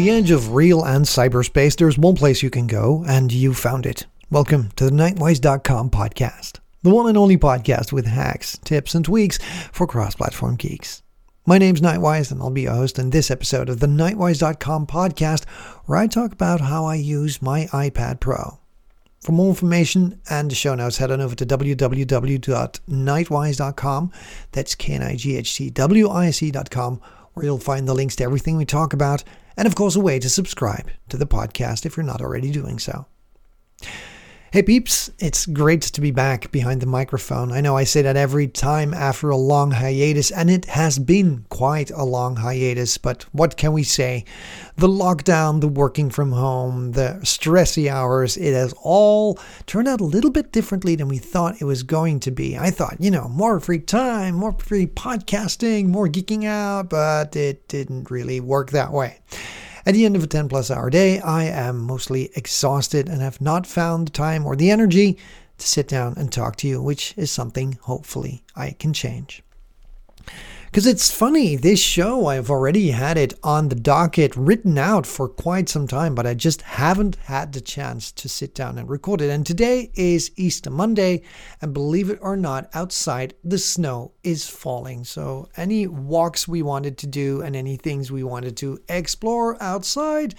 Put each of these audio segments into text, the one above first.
the edge of real and cyberspace, there's one place you can go, and you found it. Welcome to the Knightwise.com podcast, the one and only podcast with hacks, tips, and tweaks for cross platform geeks. My name's Knightwise, and I'll be your host in this episode of the Knightwise.com podcast, where I talk about how I use my iPad Pro. For more information and show notes, head on over to www.knightwise.com. That's K N I G H T W I S E.com, where you'll find the links to everything we talk about, and of course, a way to subscribe to the podcast if you're not already doing so. Hey peeps, it's great to be back behind the microphone. I know I say that every time after a long hiatus, and it has been quite a long hiatus, but what can we say? The lockdown, the working from home, the stressy hours, it has all turned out a little bit differently than we thought it was going to be. I thought, you know, more free time, more free podcasting, more geeking out, but it didn't really work that way. At the end of a 10 plus hour day, I am mostly exhausted and have not found the time or the energy to sit down and talk to you, which is something hopefully I can change. Because it's funny, this show, I've already had it on the docket written out for quite some time, but I just haven't had the chance to sit down and record it. And today is Easter Monday, and believe it or not, outside the snow is falling. So, any walks we wanted to do and any things we wanted to explore outside,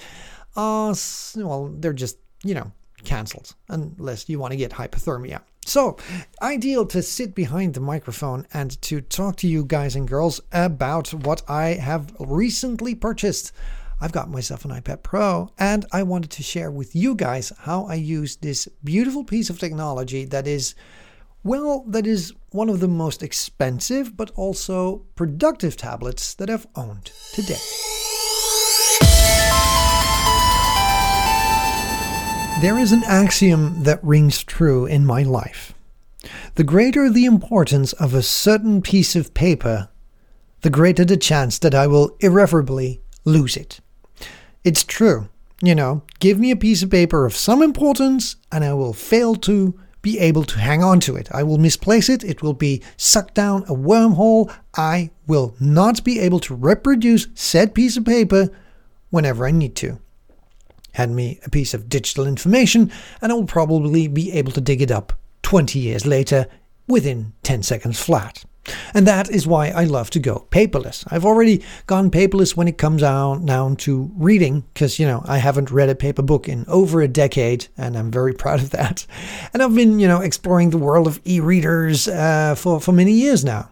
uh, well, they're just, you know, cancelled unless you want to get hypothermia. So, ideal to sit behind the microphone and to talk to you guys and girls about what I have recently purchased. I've got myself an iPad Pro and I wanted to share with you guys how I use this beautiful piece of technology that is, well, that is one of the most expensive but also productive tablets that I've owned to date. There is an axiom that rings true in my life. The greater the importance of a certain piece of paper, the greater the chance that I will irreparably lose it. It's true. You know, give me a piece of paper of some importance and I will fail to be able to hang on to it. I will misplace it. It will be sucked down a wormhole. I will not be able to reproduce said piece of paper whenever I need to hand me a piece of digital information, and I will probably be able to dig it up 20 years later within 10 seconds flat. And that is why I love to go paperless. I've already gone paperless when it comes down, down to reading, because, you know, I haven't read a paper book in over a decade, and I'm very proud of that. And I've been, you know, exploring the world of e readers uh, for, for many years now.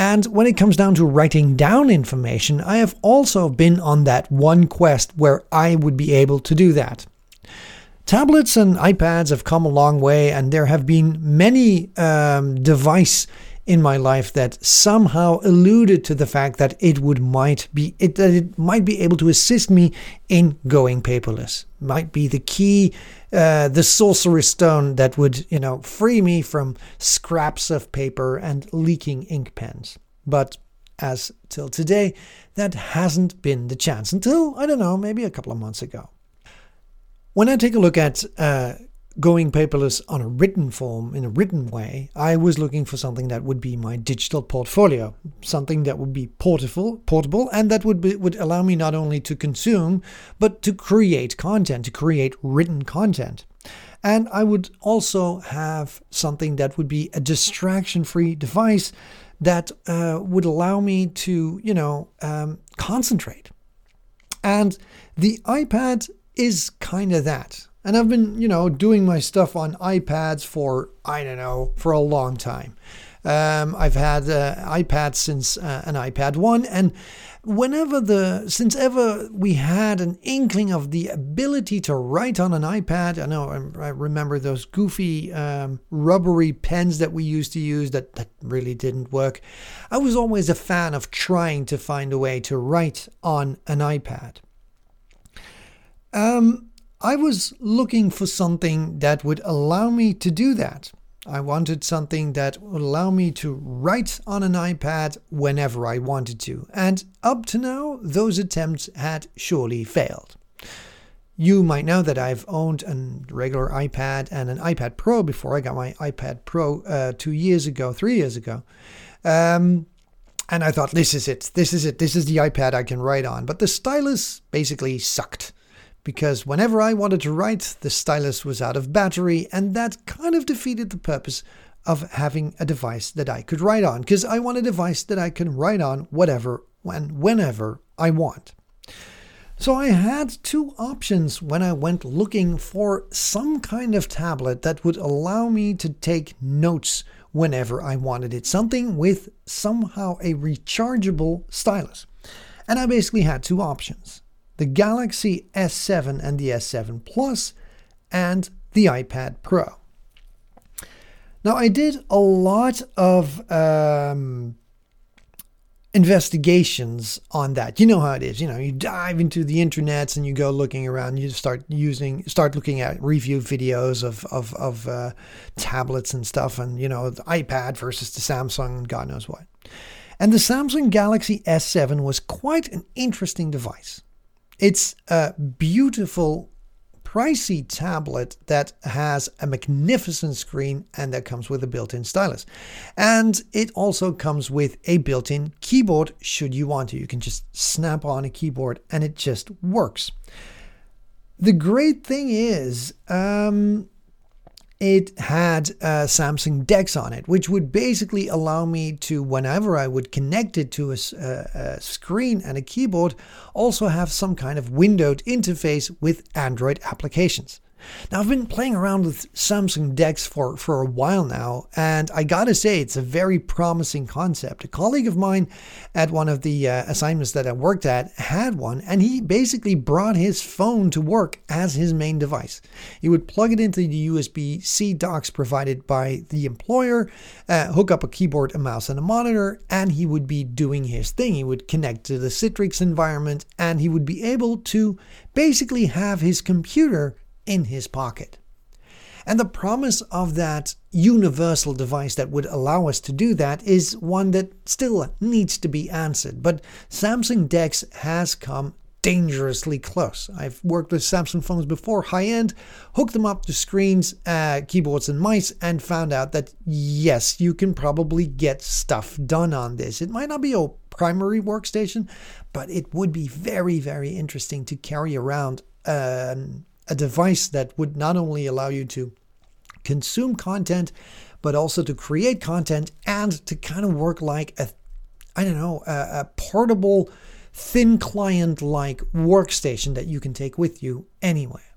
And when it comes down to writing down information, I have also been on that one quest where I would be able to do that. Tablets and iPads have come a long way, and there have been many um, device in my life that somehow alluded to the fact that it would might be it, that it might be able to assist me in going paperless. Might be the key, uh, the sorcerer's stone that would you know free me from scraps of paper and leaking ink pens. But as till today, that hasn't been the chance until I don't know maybe a couple of months ago. When I take a look at uh, going paperless on a written form in a written way, I was looking for something that would be my digital portfolio, something that would be portable, portable, and that would be, would allow me not only to consume but to create content, to create written content. And I would also have something that would be a distraction-free device that uh, would allow me to, you know, um, concentrate. And the iPad is kind of that. And I've been, you know, doing my stuff on iPads for, I don't know, for a long time. Um, I've had uh, iPads since uh, an iPad 1, and whenever the, since ever we had an inkling of the ability to write on an iPad, I know I remember those goofy um, rubbery pens that we used to use that, that really didn't work. I was always a fan of trying to find a way to write on an iPad. Um, I was looking for something that would allow me to do that. I wanted something that would allow me to write on an iPad whenever I wanted to, and up to now, those attempts had surely failed. You might know that I've owned a regular iPad and an iPad Pro before I got my iPad Pro uh, two years ago, three years ago. Um, And I thought, this is it. This is it. This is the iPad I can write on. But the stylus basically sucked because whenever I wanted to write, the stylus was out of battery, and that kind of defeated the purpose of having a device that I could write on because I want a device that I can write on whatever, when, whenever I want. So I had two options when I went looking for some kind of tablet that would allow me to take notes whenever I wanted it, something with somehow a rechargeable stylus. And I basically had two options the Galaxy S7 and the S7 Plus, and the iPad Pro. Now, I did a lot of um, investigations on that. You know how it is. You know, you dive into the internets and you go looking around. You start using, start looking at review videos of of, of uh, tablets and stuff, and you know, the iPad versus the Samsung and God knows what. And the Samsung Galaxy S7 was quite an interesting device. It's a beautiful pricey tablet that has a magnificent screen and that comes with a built-in stylus. And it also comes with a built-in keyboard should you want to. You can just snap on a keyboard and it just works. The great thing is, um, it had uh, Samsung DeX on it, which would basically allow me to, whenever I would connect it to a, a, a, screen and a keyboard, also have some kind of windowed interface with Android applications. Now, I've been playing around with Samsung DeX for, for a while now, and I gotta say, it's a very promising concept. A colleague of mine at one of the uh, assignments that I worked at had one, and he basically brought his phone to work as his main device. He would plug it into the USB C docks provided by the employer, uh, hook up a keyboard, a mouse, and a monitor, and he would be doing his thing. He would connect to the Citrix environment, and he would be able to basically have his computer in his pocket. And the promise of that universal device that would allow us to do that is one that still needs to be answered. But Samsung DeX has come dangerously close. I've worked with Samsung phones before, high end, hooked them up to screens, uh, keyboards, and mice, and found out that yes, you can probably get stuff done on this. It might not be a primary workstation, but it would be very, very interesting to carry around. Um, a device that would not only allow you to consume content, but also to create content and to kind of work like a, I don't know, a, a portable, thin client like workstation that you can take with you anywhere.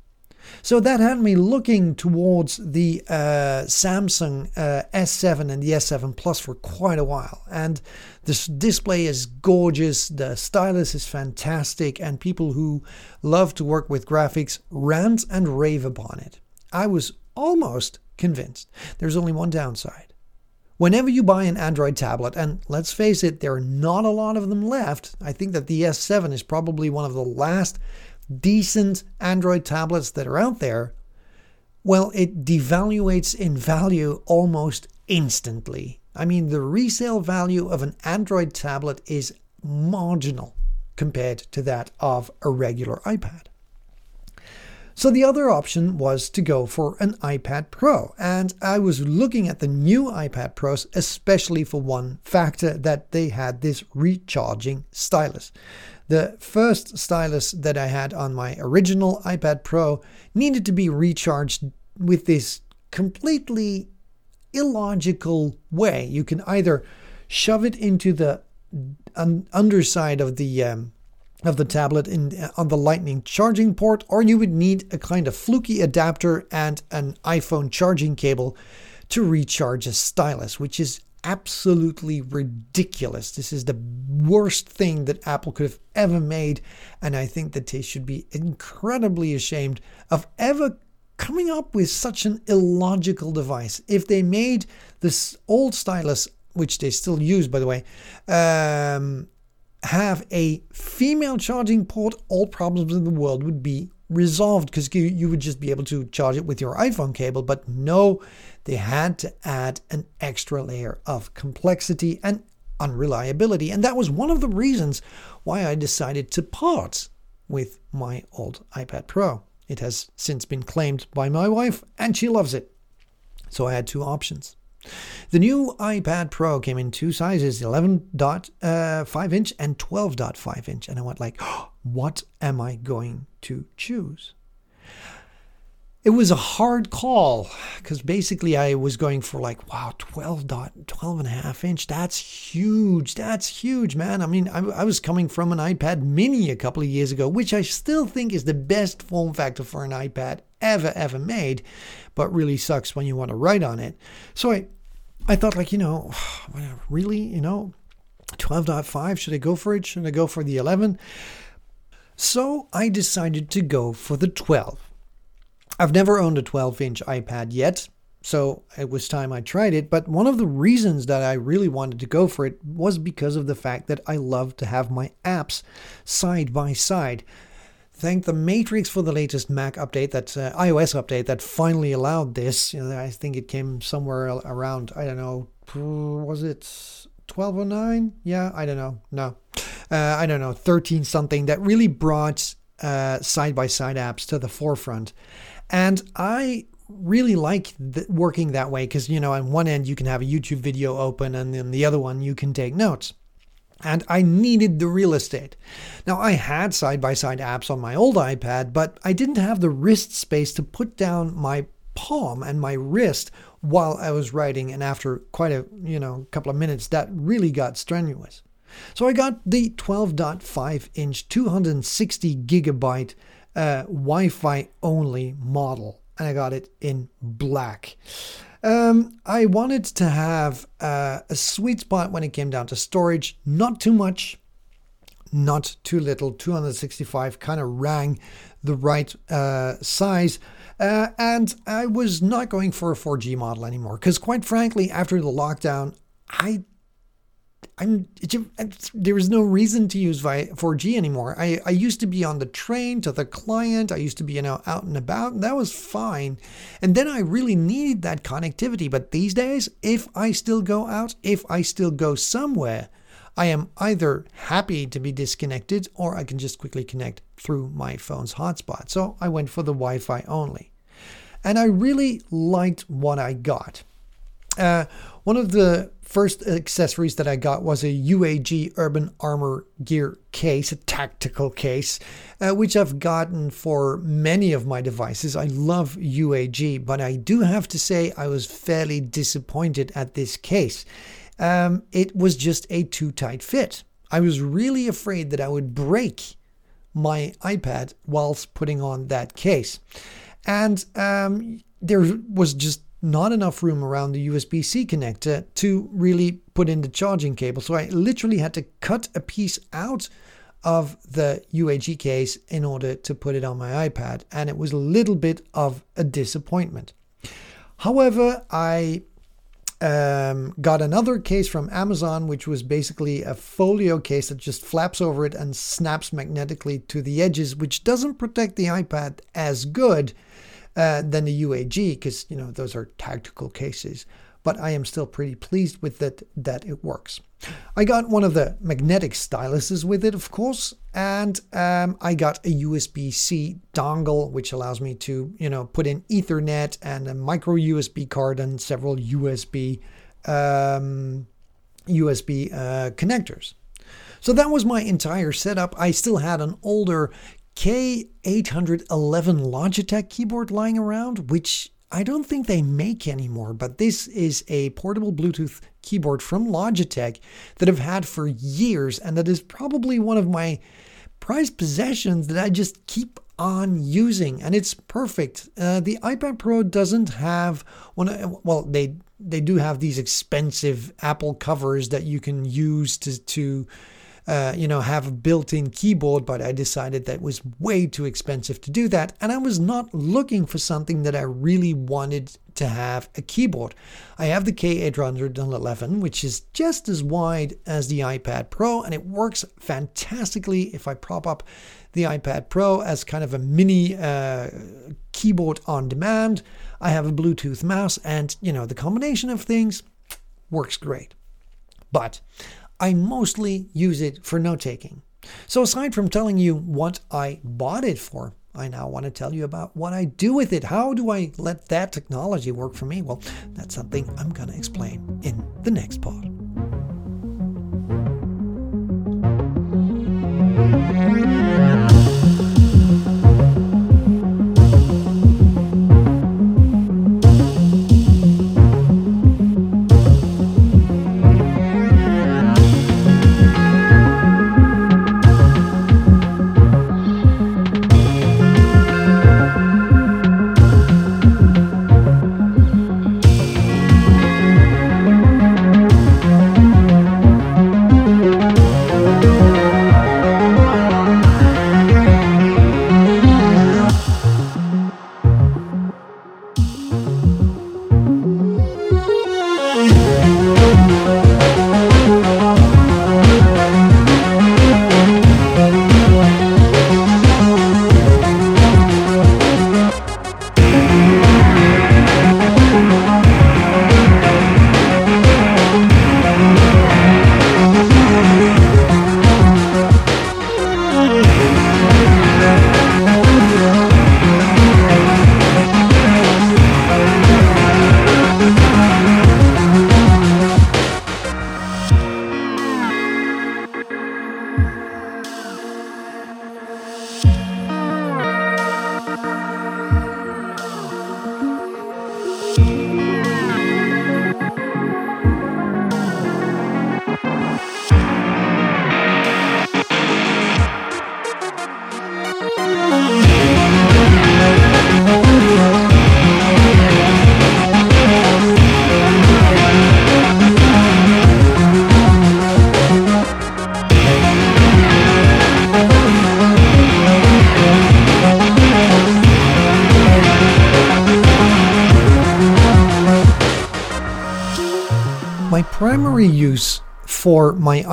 So that had me looking towards the uh, Samsung uh, S7 and the S7 Plus for quite a while. And this display is gorgeous, the stylus is fantastic, and people who love to work with graphics rant and rave upon it. I was almost convinced. There's only one downside. Whenever you buy an Android tablet, and let's face it, there are not a lot of them left, I think that the S7 is probably one of the last decent Android tablets that are out there, well, it devaluates in value almost instantly. I mean, the resale value of an Android tablet is marginal compared to that of a regular iPad. So the other option was to go for an iPad Pro. And I was looking at the new iPad Pros, especially for one factor that they had this recharging stylus. The first stylus that I had on my original iPad Pro needed to be recharged with this completely illogical way. You can either shove it into the underside of the um, of the tablet in on the lightning charging port or you would need a kind of fluky adapter and an iPhone charging cable to recharge a stylus which is absolutely ridiculous. This is the worst thing that Apple could have ever made. And I think that they should be incredibly ashamed of ever coming up with such an illogical device. If they made this old stylus, which they still use, by the way, um, have a female charging port, all problems in the world would be resolved because you, you would just be able to charge it with your iPhone cable. But no, they had to add an extra layer of complexity and unreliability. And that was one of the reasons why I decided to part with my old iPad Pro. It has since been claimed by my wife and she loves it. So I had two options. The new iPad Pro came in two sizes 11.5 uh, inch and 12.5 inch. And I went like, what am I going to choose? It was a hard call because basically I was going for like, wow, 12 dot, 12 and a half inch. That's huge. That's huge, man. I mean, I, I was coming from an iPad mini a couple of years ago, which I still think is the best form factor for an iPad ever, ever made, but really sucks when you want to write on it. So I, I thought like, you know, really, you know, 12.5, should I go for it? Should I go for the 11? So I decided to go for the 12. I've never owned a 12 inch iPad yet, so it was time I tried it. But one of the reasons that I really wanted to go for it was because of the fact that I love to have my apps side by side. Thank the Matrix for the latest Mac update, that uh, iOS update that finally allowed this. You know, I think it came somewhere around, I don't know, was it 1209? Yeah, I don't know. No, uh, I don't know, 13 something that really brought side by side apps to the forefront. And I really like th- working that way because, you know, on one end you can have a YouTube video open and then the other one you can take notes. And I needed the real estate. Now, I had side by side apps on my old iPad, but I didn't have the wrist space to put down my palm and my wrist while I was writing. And after quite a, you know, couple of minutes, that really got strenuous. So I got the 12.5 inch, 260 gigabyte uh, Wi Fi only model, and I got it in black. Um, I wanted to have uh, a sweet spot when it came down to storage, not too much, not too little. 265 kind of rang the right uh, size. Uh, and I was not going for a 4G model anymore because, quite frankly, after the lockdown, I I'm there is no reason to use 4G anymore. I, I used to be on the train to the client. I used to be you know out and about, and that was fine. And then I really needed that connectivity. But these days, if I still go out, if I still go somewhere, I am either happy to be disconnected or I can just quickly connect through my phone's hotspot. So I went for the Wi-Fi only, and I really liked what I got. Uh, one of the first accessories that I got was a UAG Urban Armor Gear case, a tactical case, uh, which I've gotten for many of my devices. I love UAG, but I do have to say I was fairly disappointed at this case. Um, it was just a too tight fit. I was really afraid that I would break my iPad whilst putting on that case. And um, there was just not enough room around the USB C connector to really put in the charging cable. So I literally had to cut a piece out of the UAG case in order to put it on my iPad, and it was a little bit of a disappointment. However, I um, got another case from Amazon, which was basically a folio case that just flaps over it and snaps magnetically to the edges, which doesn't protect the iPad as good uh, than the UAG because you know those are tactical cases. But I am still pretty pleased with that that it works. I got one of the magnetic styluses with it, of course, and um, I got a USB-C dongle, which allows me to you know put in Ethernet and a micro USB card and several USB um, USB uh, connectors. So that was my entire setup. I still had an older K811 Logitech keyboard lying around, which I don't think they make anymore, but this is a portable Bluetooth keyboard from Logitech that I've had for years, and that is probably one of my prized possessions that I just keep on using, and it's perfect. Uh, the iPad Pro doesn't have one. Well, they they do have these expensive Apple covers that you can use to to uh, you know, have a built-in keyboard, but I decided that was way too expensive to do that, and I was not looking for something that I really wanted to have a keyboard. I have the K811, which is just as wide as the iPad Pro, and it works fantastically if I prop up the iPad Pro as kind of a mini uh, keyboard on demand. I have a Bluetooth mouse, and you know, the combination of things works great. But I mostly use it for note taking. So, aside from telling you what I bought it for, I now want to tell you about what I do with it. How do I let that technology work for me? Well, that's something I'm going to explain in the next part.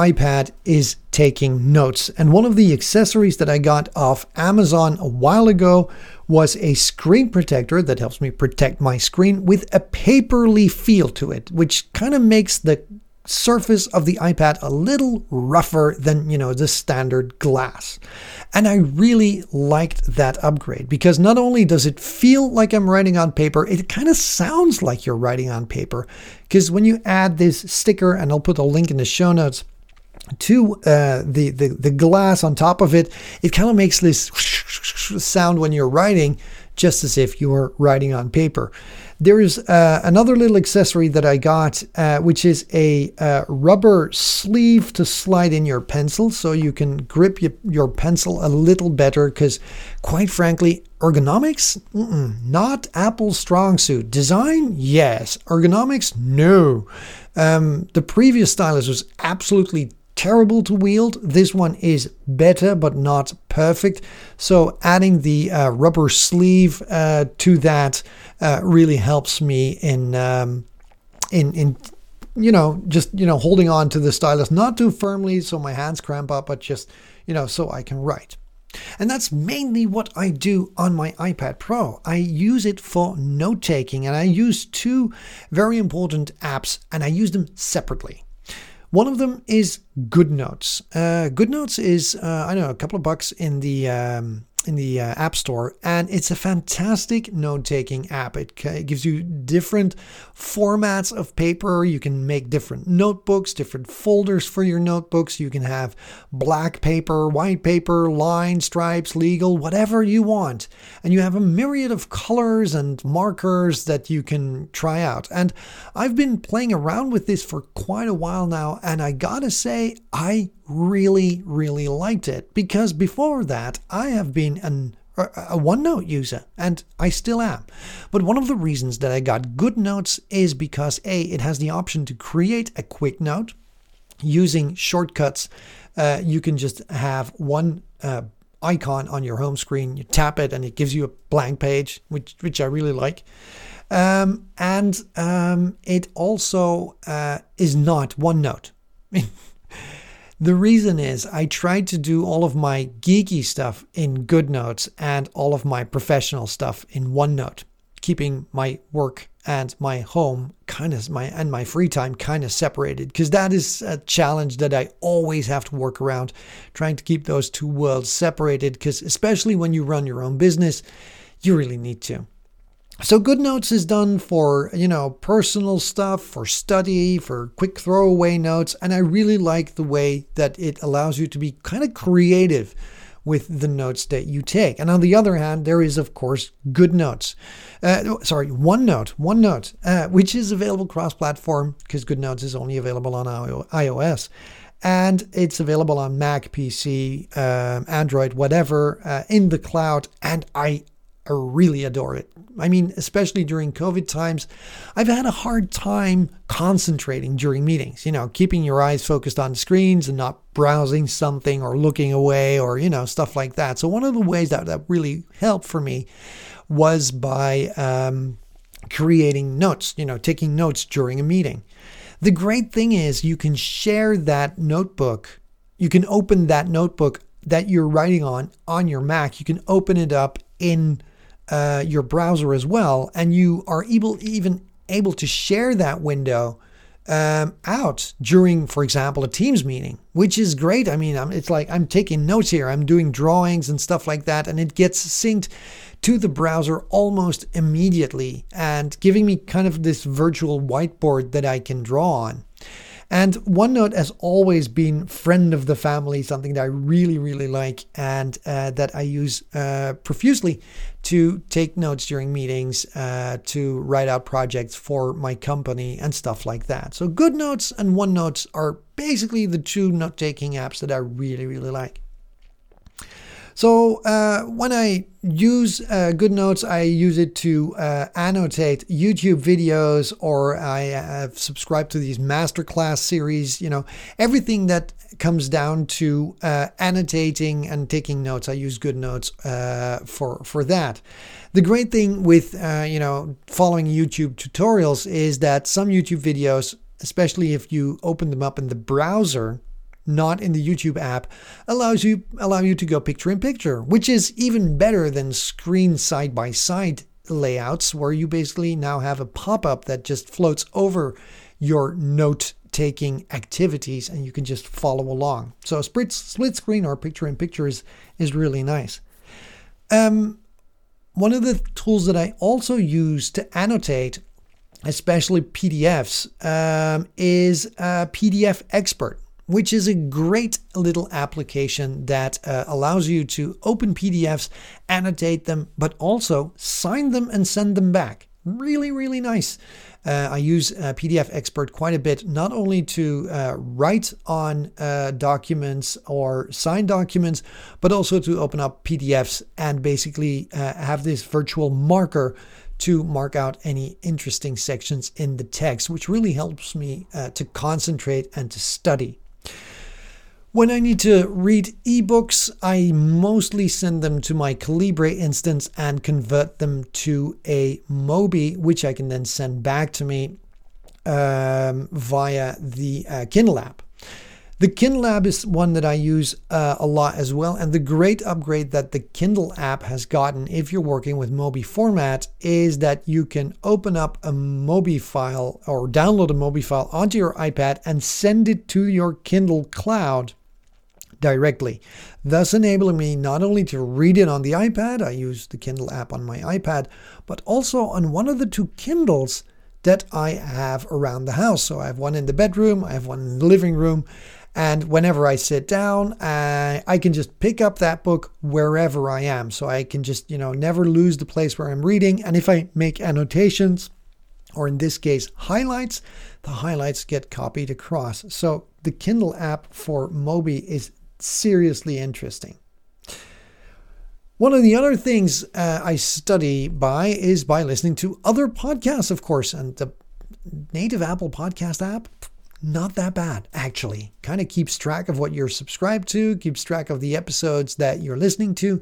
iPad is taking notes. And one of the accessories that I got off Amazon a while ago was a screen protector that helps me protect my screen with a paperly feel to it, which kind of makes the surface of the iPad a little rougher than, you know, the standard glass. And I really liked that upgrade because not only does it feel like I'm writing on paper, it kind of sounds like you're writing on paper. Because when you add this sticker, and I'll put a link in the show notes, to uh, the, the the glass on top of it, it kind of makes this sound when you're writing, just as if you were writing on paper. There is uh, another little accessory that I got, uh, which is a uh, rubber sleeve to slide in your pencil so you can grip your, your pencil a little better. Because, quite frankly, ergonomics, Mm-mm, not Apple's strong suit. Design, yes. Ergonomics, no. Um, the previous stylus was absolutely terrible to wield. This one is better, but not perfect. So adding the uh, rubber sleeve uh, to that uh, really helps me in um, in in you know just you know holding on to the stylus not too firmly so my hands cramp up, but just you know so I can write. And that's mainly what I do on my iPad Pro. I use it for note taking and I use two very important apps and I use them separately. One of them is GoodNotes. Uh, GoodNotes is uh, I know a couple of bucks in the um, in the uh, App Store, and it's a fantastic note taking app. It, it, gives you different formats of paper. You can make different notebooks, different folders for your notebooks. You can have black paper, white paper, line, stripes, legal, whatever you want. And you have a myriad of colors and markers that you can try out. And I've been playing around with this for quite a while now, and I gotta say, I really, really liked it because before that, I have been an a OneNote user, and I still am. But one of the reasons that I got GoodNotes is because A, it has the option to create a quick note using shortcuts. Uh, you can just have one uh, icon on your home screen, you tap it, and it gives you a blank page, which, which I really like. Um, and um, it also uh, is not OneNote. The reason is I tried to do all of my geeky stuff in GoodNotes and all of my professional stuff in OneNote. keeping my work and my home kind of my and my free time kind of separated because that is a challenge that I always have to work around trying to keep those two worlds separated because especially when you run your own business you really need to so GoodNotes is done for, you know, personal stuff, for study, for quick throwaway notes, and I really like the way that it allows you to be kind of creative with the notes that you take. And on the other hand, there is, of course, GoodNotes. Uh, sorry, OneNote, OneNote, uh, which is available cross platform because GoodNotes is only available on iOS. And it's available on Mac, PC, um, Android, whatever, uh, in the cloud. And I really adore it. I mean, especially during COVID times, I've had a hard time concentrating during meetings, you know, keeping your eyes focused on screens and not browsing something or looking away or, you know, stuff like that. So, one of the ways that, that really helped for me was by um, creating notes, you know, taking notes during a meeting. The great thing is you can share that notebook, you can open that notebook that you're writing on on your Mac, you can open it up in uh, your browser as well, and you are able even able to share that window um, out during, for example, a Teams meeting, which is great. I mean, I'm, it's like I'm taking notes here, I'm doing drawings and stuff like that, and it gets synced to the browser almost immediately and giving me kind of this virtual whiteboard that I can draw on. And OneNote has always been friend of the family, something that I really, really like and uh, that I use uh, profusely to take notes during meetings, uh, to write out projects for my company and stuff like that. So GoodNotes and OneNotes are basically the two note taking apps that I really, really like. So uh, when I use uh, GoodNotes, I use it to uh, annotate YouTube videos, or I have subscribed to these masterclass series. You know, everything that comes down to uh, annotating and taking notes. I use GoodNotes uh, for for that. The great thing with uh, you know following YouTube tutorials is that some YouTube videos, especially if you open them up in the browser not in the YouTube app, allows you allow you to go picture in picture, which is even better than screen side by side layouts where you basically now have a pop-up that just floats over your note taking activities and you can just follow along. So split split screen or picture in picture is, is really nice. Um, one of the tools that I also use to annotate, especially PDFs, um, is uh, PDF Expert which is a great little application that uh, allows you to open PDFs, annotate them, but also sign them and send them back. Really, really nice. Uh, I use uh, PDF Expert quite a bit, not only to uh, write on uh, documents or sign documents, but also to open up PDFs and basically uh, have this virtual marker to mark out any interesting sections in the text, which really helps me uh, to concentrate and to study. When I need to read ebooks, I mostly send them to my Calibre instance and convert them to a Mobi, which I can then send back to me um, via the uh, Kindle app. The Kindle app is one that I use uh, a lot as well. And the great upgrade that the Kindle app has gotten, if you're working with Mobi format, is that you can open up a Mobi file or download a Mobi file onto your iPad and send it to your Kindle cloud directly, thus enabling me not only to read it on the iPad, I use the Kindle app on my iPad, but also on one of the two Kindles that I have around the house. So I have one in the bedroom, I have one in the living room, and whenever I sit down, uh, I can just pick up that book wherever I am. So I can just, you know, never lose the place where I'm reading. And if I make annotations, or in this case, highlights, the highlights get copied across. So the Kindle app for Mobi is seriously interesting. One of the other things uh, I study by is by listening to other podcasts, of course, and the native Apple podcast app, not that bad, actually. Kind of keeps track of what you're subscribed to, keeps track of the episodes that you're listening to.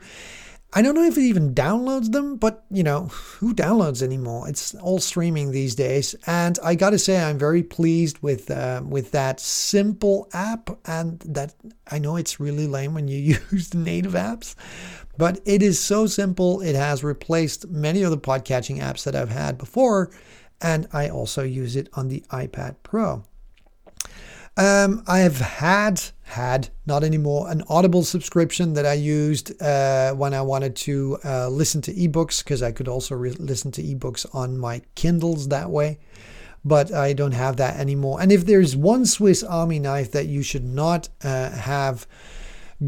I don't know if it even downloads them, but you know, who downloads anymore? It's all streaming these days. And I got to say, I'm very pleased with uh, with that simple app. And that I know it's really lame when you use the native apps, but it is so simple. It has replaced many of the podcatching apps that I've had before. And I also use it on the iPad Pro. Um, I have had had not anymore an Audible subscription that I used uh, when I wanted to uh, listen to ebooks because I could also re- listen to ebooks on my Kindles that way. But I don't have that anymore. And if there's one Swiss Army knife that you should not uh, have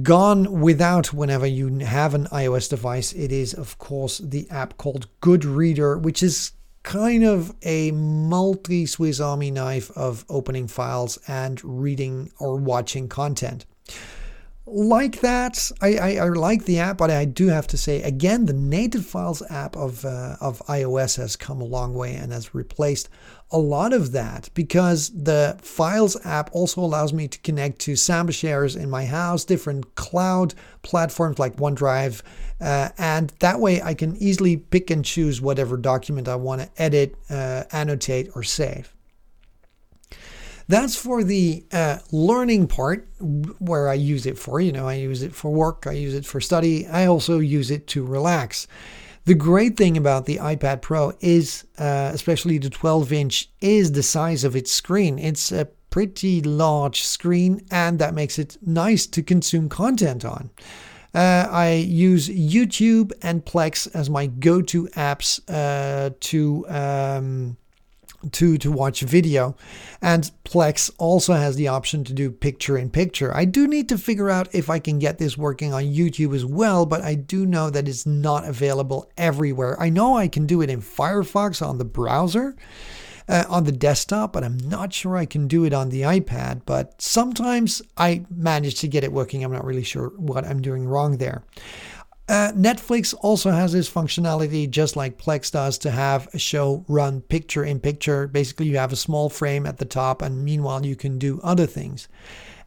gone without whenever you have an iOS device, it is, of course, the app called Goodreader, which is kind of a multi Swiss Army knife of opening files and reading or watching content. Like that, I, I, I, like the app, but I do have to say again, the native files app of uh, of iOS has come a long way and has replaced a lot of that because the Files app also allows me to connect to Samba shares in my house, different cloud platforms like OneDrive, uh, and that way I can easily pick and choose whatever document I want to edit, uh, annotate, or save. That's for the uh, learning part where I use it for. You know, I use it for work, I use it for study, I also use it to relax. The great thing about the iPad Pro is, uh, especially the 12 inch, is the size of its screen. It's a pretty large screen, and that makes it nice to consume content on. Uh, I use YouTube and Plex as my go-to apps uh, to um, to to watch video. And plex also has the option to do picture in picture. I do need to figure out if i can get this working on youtube as well but i do know that it's not available everywhere. I know i can do it in firefox on the browser uh, on the desktop but i'm not sure i can do it on the ipad. But sometimes i manage to get it working. I'm not really sure what i'm doing wrong there uh, Netflix also has this functionality, just like Plex does, to have a show run picture in picture. Basically, you have a small frame at the top, and meanwhile, you can do other things.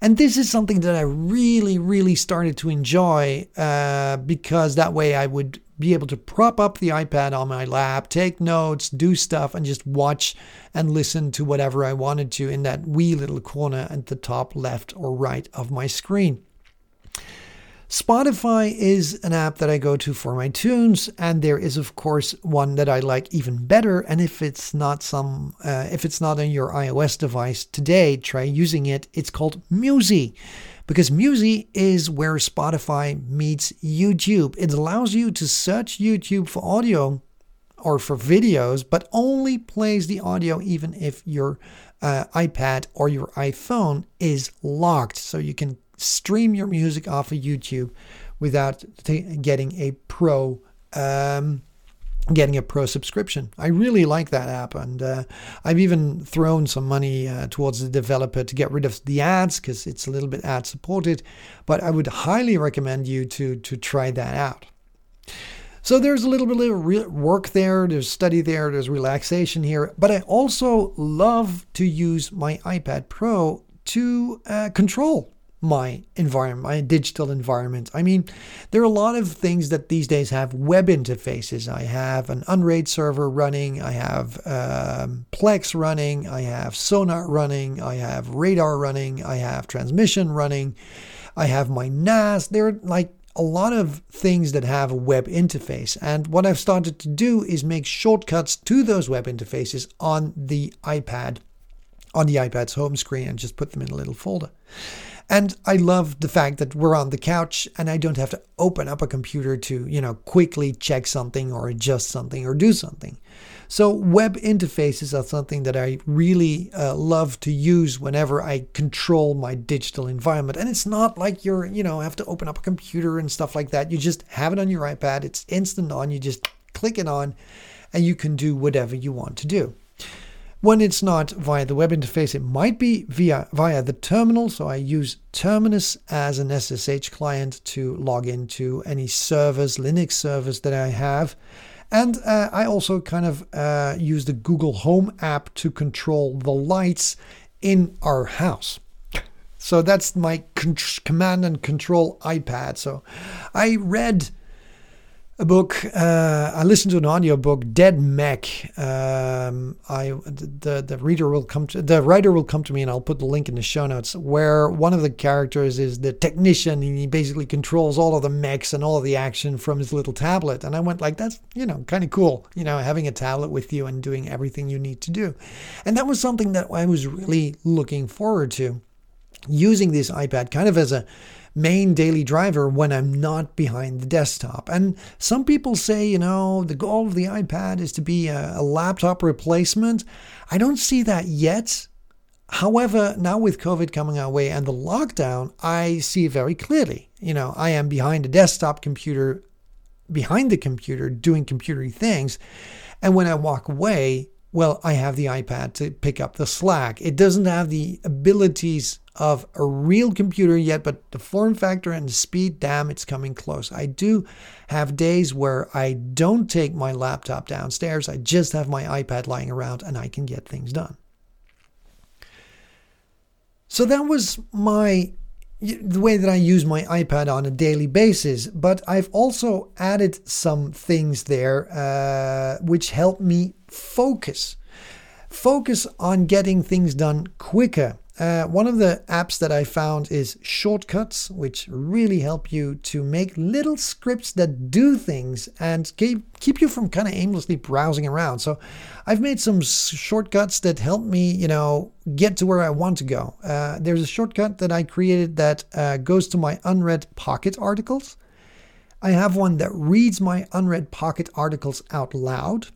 And this is something that I really, really started to enjoy uh, because that way I would be able to prop up the iPad on my lap, take notes, do stuff, and just watch and listen to whatever I wanted to in that wee little corner at the top left or right of my screen. Spotify is an app that I go to for my tunes, and there is of course one that I like even better. And if it's not some, uh, if it's not on your iOS device today, try using it. It's called Musi, because Musi is where Spotify meets YouTube. It allows you to search YouTube for audio or for videos, but only plays the audio even if your uh, iPad or your iPhone is locked. So you can stream your music off of YouTube without t- getting a pro um, getting a pro subscription. I really like that app, and uh, I've even thrown some money uh, towards the developer to get rid of the ads because it's a little bit ad supported. But I would highly recommend you to to try that out. So there's a little bit of work there, there's study there, there's relaxation here, but I also love to use my iPad Pro to uh, control my environment, my digital environment. I mean, there are a lot of things that these days have web interfaces. I have an Unraid server running, I have um, Plex running, I have Sonarr running, I have Radarr running, I have Transmission running, I have my NAS. There are like a lot of things that have a web interface. And what I've started to do is make shortcuts to those web interfaces on the iPad, on the iPad's home screen, and just put them in a little folder. And I love the fact that we're on the couch and I don't have to open up a computer to, you know, quickly check something or adjust something or do something. So, web interfaces are something that I really uh, love to use whenever I control my digital environment. And it's not like you're, you know, have to open up a computer and stuff like that. You just have it on your iPad, it's instant on, you just click it on, and you can do whatever you want to do. When it's not via the web interface, it might be via via the terminal. So I use Terminus as an SSH client to log into any servers, Linux servers that I have. And uh, I also kind of uh, use the Google Home app to control the lights in our house. So that's my con- command and control iPad. So I read a book. Uh, I listened to an audio book, Dead Mech. Um, I the the reader will come to the writer will come to me, and I'll put the link in the show notes. Where one of the characters is the technician, and he basically controls all of the mechs and all of the action from his little tablet. And I went like, that's you know kind of cool, you know, having a tablet with you and doing everything you need to do. And that was something that I was really looking forward to, using this iPad kind of as a main daily driver when I'm not behind the desktop. And some people say, you know, the goal of the iPad is to be a, a laptop replacement. I don't see that yet. However, now with COVID coming our way and the lockdown, I see very clearly. You know, I am behind a desktop computer, behind the computer, doing computery things. And when I walk away, well, I have the iPad to pick up the slack. It doesn't have the abilities of a real computer yet, but the form factor and the speed, damn, it's coming close. I do have days where I don't take my laptop downstairs. I just have my iPad lying around and I can get things done. So that was my the way that I use my iPad on a daily basis, but I've also added some things there uh, which help me focus. Focus on getting things done quicker uh, one of the apps that I found is Shortcuts, which really help you to make little scripts that do things and keep, keep you from kind of aimlessly browsing around. So I've made some shortcuts that help me, you know, get to where I want to go. Uh, there's a shortcut that I created that uh, goes to my unread pocket articles. I have one that reads my unread pocket articles out loud.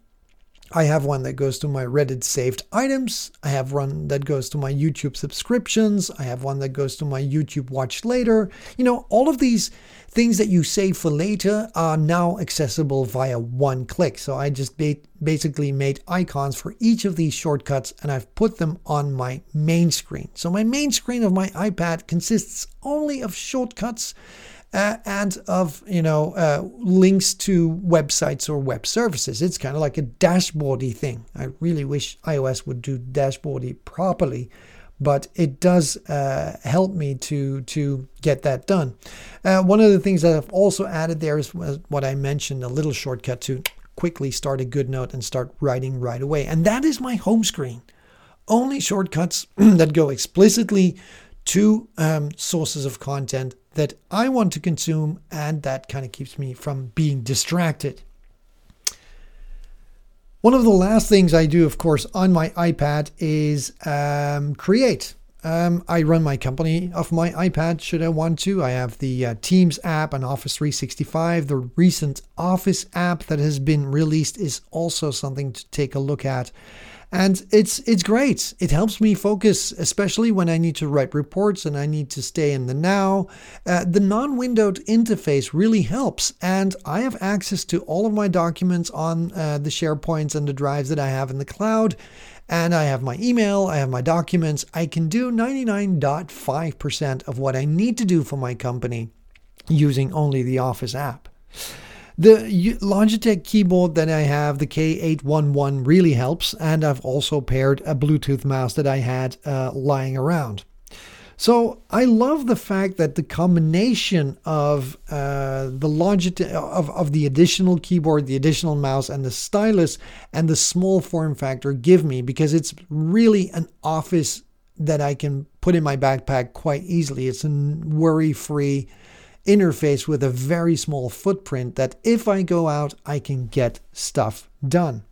I have one that goes to my Reddit saved items. I have one that goes to my YouTube subscriptions. I have one that goes to my YouTube watch later. You know, all of these things that you save for later are now accessible via one click. So I just ba- basically made icons for each of these shortcuts and I've put them on my main screen. So my main screen of my iPad consists only of shortcuts uh, and of you know uh, links to websites or web services. It's kind of like a dashboardy thing. I really wish iOS would do dashboardy properly, but it does uh, help me to to get that done. Uh, one of the things that I've also added there is what I mentioned, a little shortcut to quickly start a good note and start writing right away, and that is my home screen. Only shortcuts that go explicitly to um, sources of content that I want to consume, and that kind of keeps me from being distracted. One of the last things I do, of course, on my iPad is um, create. Um, I run my company off my iPad should I want to. I have the uh, Teams app and Office 365. The recent Office app that has been released is also something to take a look at and it's it's great. It helps me focus, especially when I need to write reports and I need to stay in the now. Uh, the non-windowed interface really helps, and I have access to all of my documents on uh, the SharePoints and the drives that I have in the cloud. And I have my email, I have my documents. I can do 99.5% of what I need to do for my company using only the Office app. The Logitech keyboard that I have, the K811, really helps, and I've also paired a Bluetooth mouse that I had uh, lying around. So I love the fact that the combination of uh, the Logitech of, of the additional keyboard, the additional mouse, and the stylus and the small form factor give me because it's really an office that I can put in my backpack quite easily. It's a worry-free interface with a very small footprint that if I go out, I can get stuff done.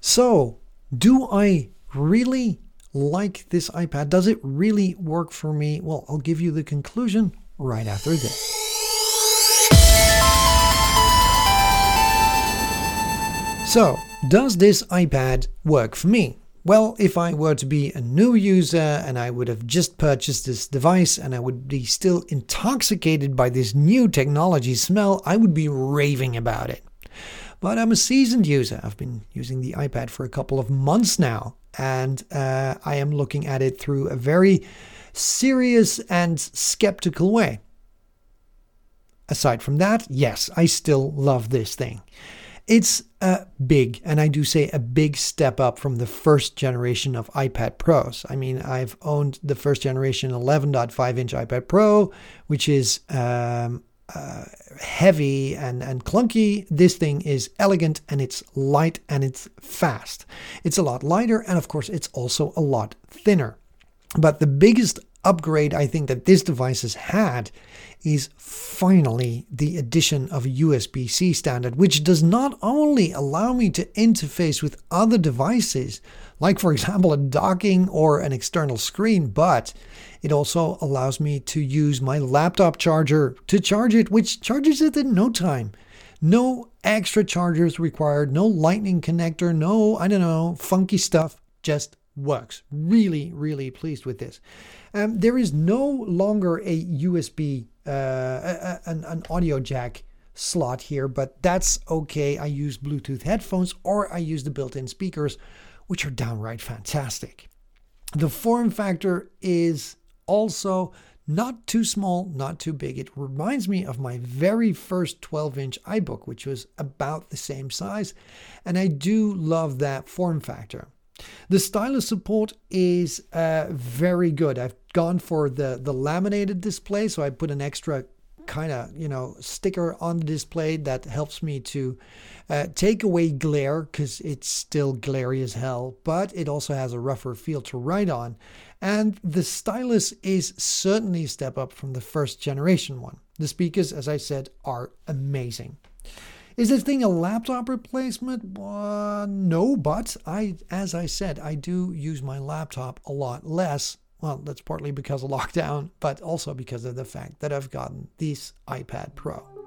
So, do I really like this iPad? Does it really work for me? Well, I'll give you the conclusion right after this. So, does this iPad work for me? Well, if I were to be a new user and I would have just purchased this device and I would be still intoxicated by this new technology smell, I would be raving about it. But I'm a seasoned user. I've been using the iPad for a couple of months now, and uh, I am looking at it through a very serious and skeptical way. Aside from that, yes, I still love this thing. It's a big, and I do say a big step up from the first generation of iPad Pros. I mean, I've owned the first generation 11.5 inch iPad Pro, which is um, uh, heavy and, and clunky. This thing is elegant and it's light and it's fast. It's a lot lighter and, of course, it's also a lot thinner. But the biggest upgrade I think that this device has had is finally the addition of a USB C standard, which does not only allow me to interface with other devices, like for example a docking or an external screen, but it also allows me to use my laptop charger to charge it, which charges it in no time. No extra chargers required, no lightning connector, no, I don't know, funky stuff, just works. Really, really pleased with this. Um, there is no longer a USB, uh, an, an audio jack slot here, but that's okay. I use Bluetooth headphones or I use the built in speakers, which are downright fantastic. The form factor is also not too small, not too big. It reminds me of my very first 12 inch iBook, which was about the same size. And I do love that form factor. The stylus support is uh, very good. I've gone for the, the laminated display, so I put an extra kind of you know sticker on the display that helps me to uh, take away glare because it's still glary as hell but it also has a rougher feel to write on. And the stylus is certainly a step up from the first generation one. The speakers as i said are amazing is this thing a laptop replacement? Uh, no, but I, as I said, I do use my laptop a lot less. Well, that's partly because of lockdown, but also because of the fact that I've gotten this iPad Pro.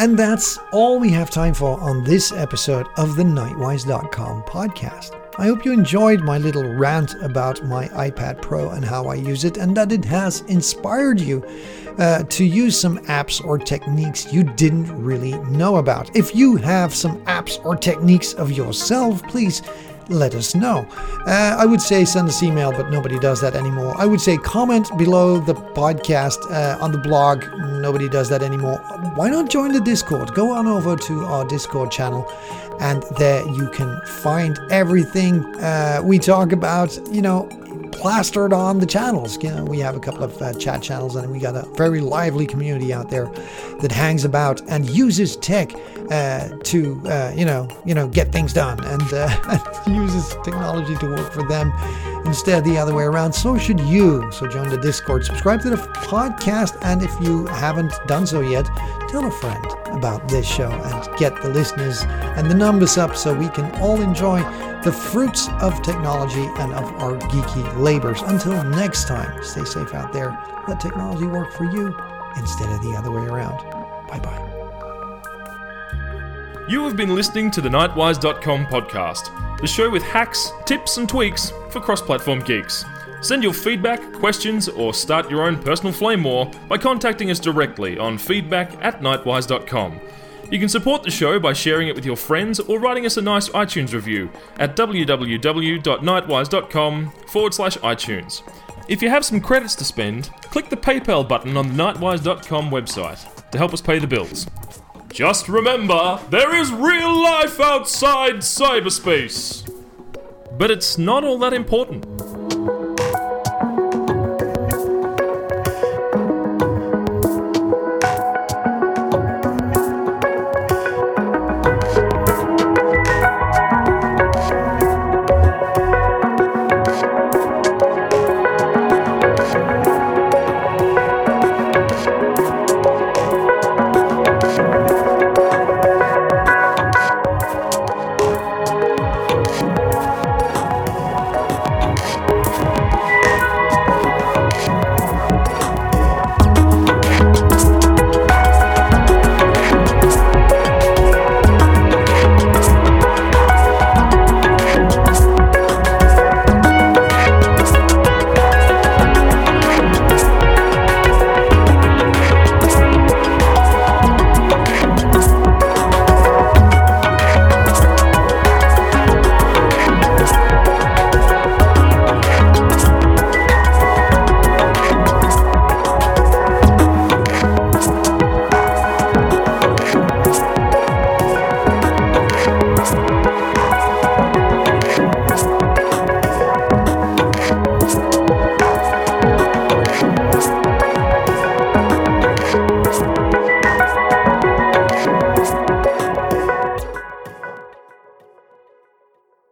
And that's all we have time for on this episode of the Knightwise.com podcast. I hope you enjoyed my little rant about my iPad Pro and how I use it, and that it has inspired you uh, to use some apps or techniques you didn't really know about. If you have some apps or techniques of yourself, please let us know. Uh, I would say send us email, but nobody does that anymore. I would say comment below the podcast uh, on the blog. Nobody does that anymore. Why not join the Discord? Go on over to our Discord channel, and there you can find everything uh, we talk about. You know, plastered on the channels. You know, we have a couple of uh, chat channels, and we got a very lively community out there that hangs about and uses tech uh, to, uh, you know, you know, get things done, and uh, uses technology to work for them instead the other way around. So should you. So join the Discord, subscribe to the podcast, and if you haven't done so yet, tell a friend about this show and get the listeners and the numbers up so we can all enjoy the fruits of technology and of our geeky labors. Until next time, stay safe out there. Let technology work for you instead of the other way around. Bye bye. You have been listening to the Knightwise.com podcast, the show with hacks, tips, and tweaks for cross platform geeks. Send your feedback, questions, or start your own personal flame war by contacting us directly on feedback at knightwise.com. You can support the show by sharing it with your friends or writing us a nice iTunes review at www.knightwise.com forward slash iTunes. If you have some credits to spend, click the PayPal button on the Knightwise.com website to help us pay the bills. Just remember, there is real life outside cyberspace! But it's not all that important.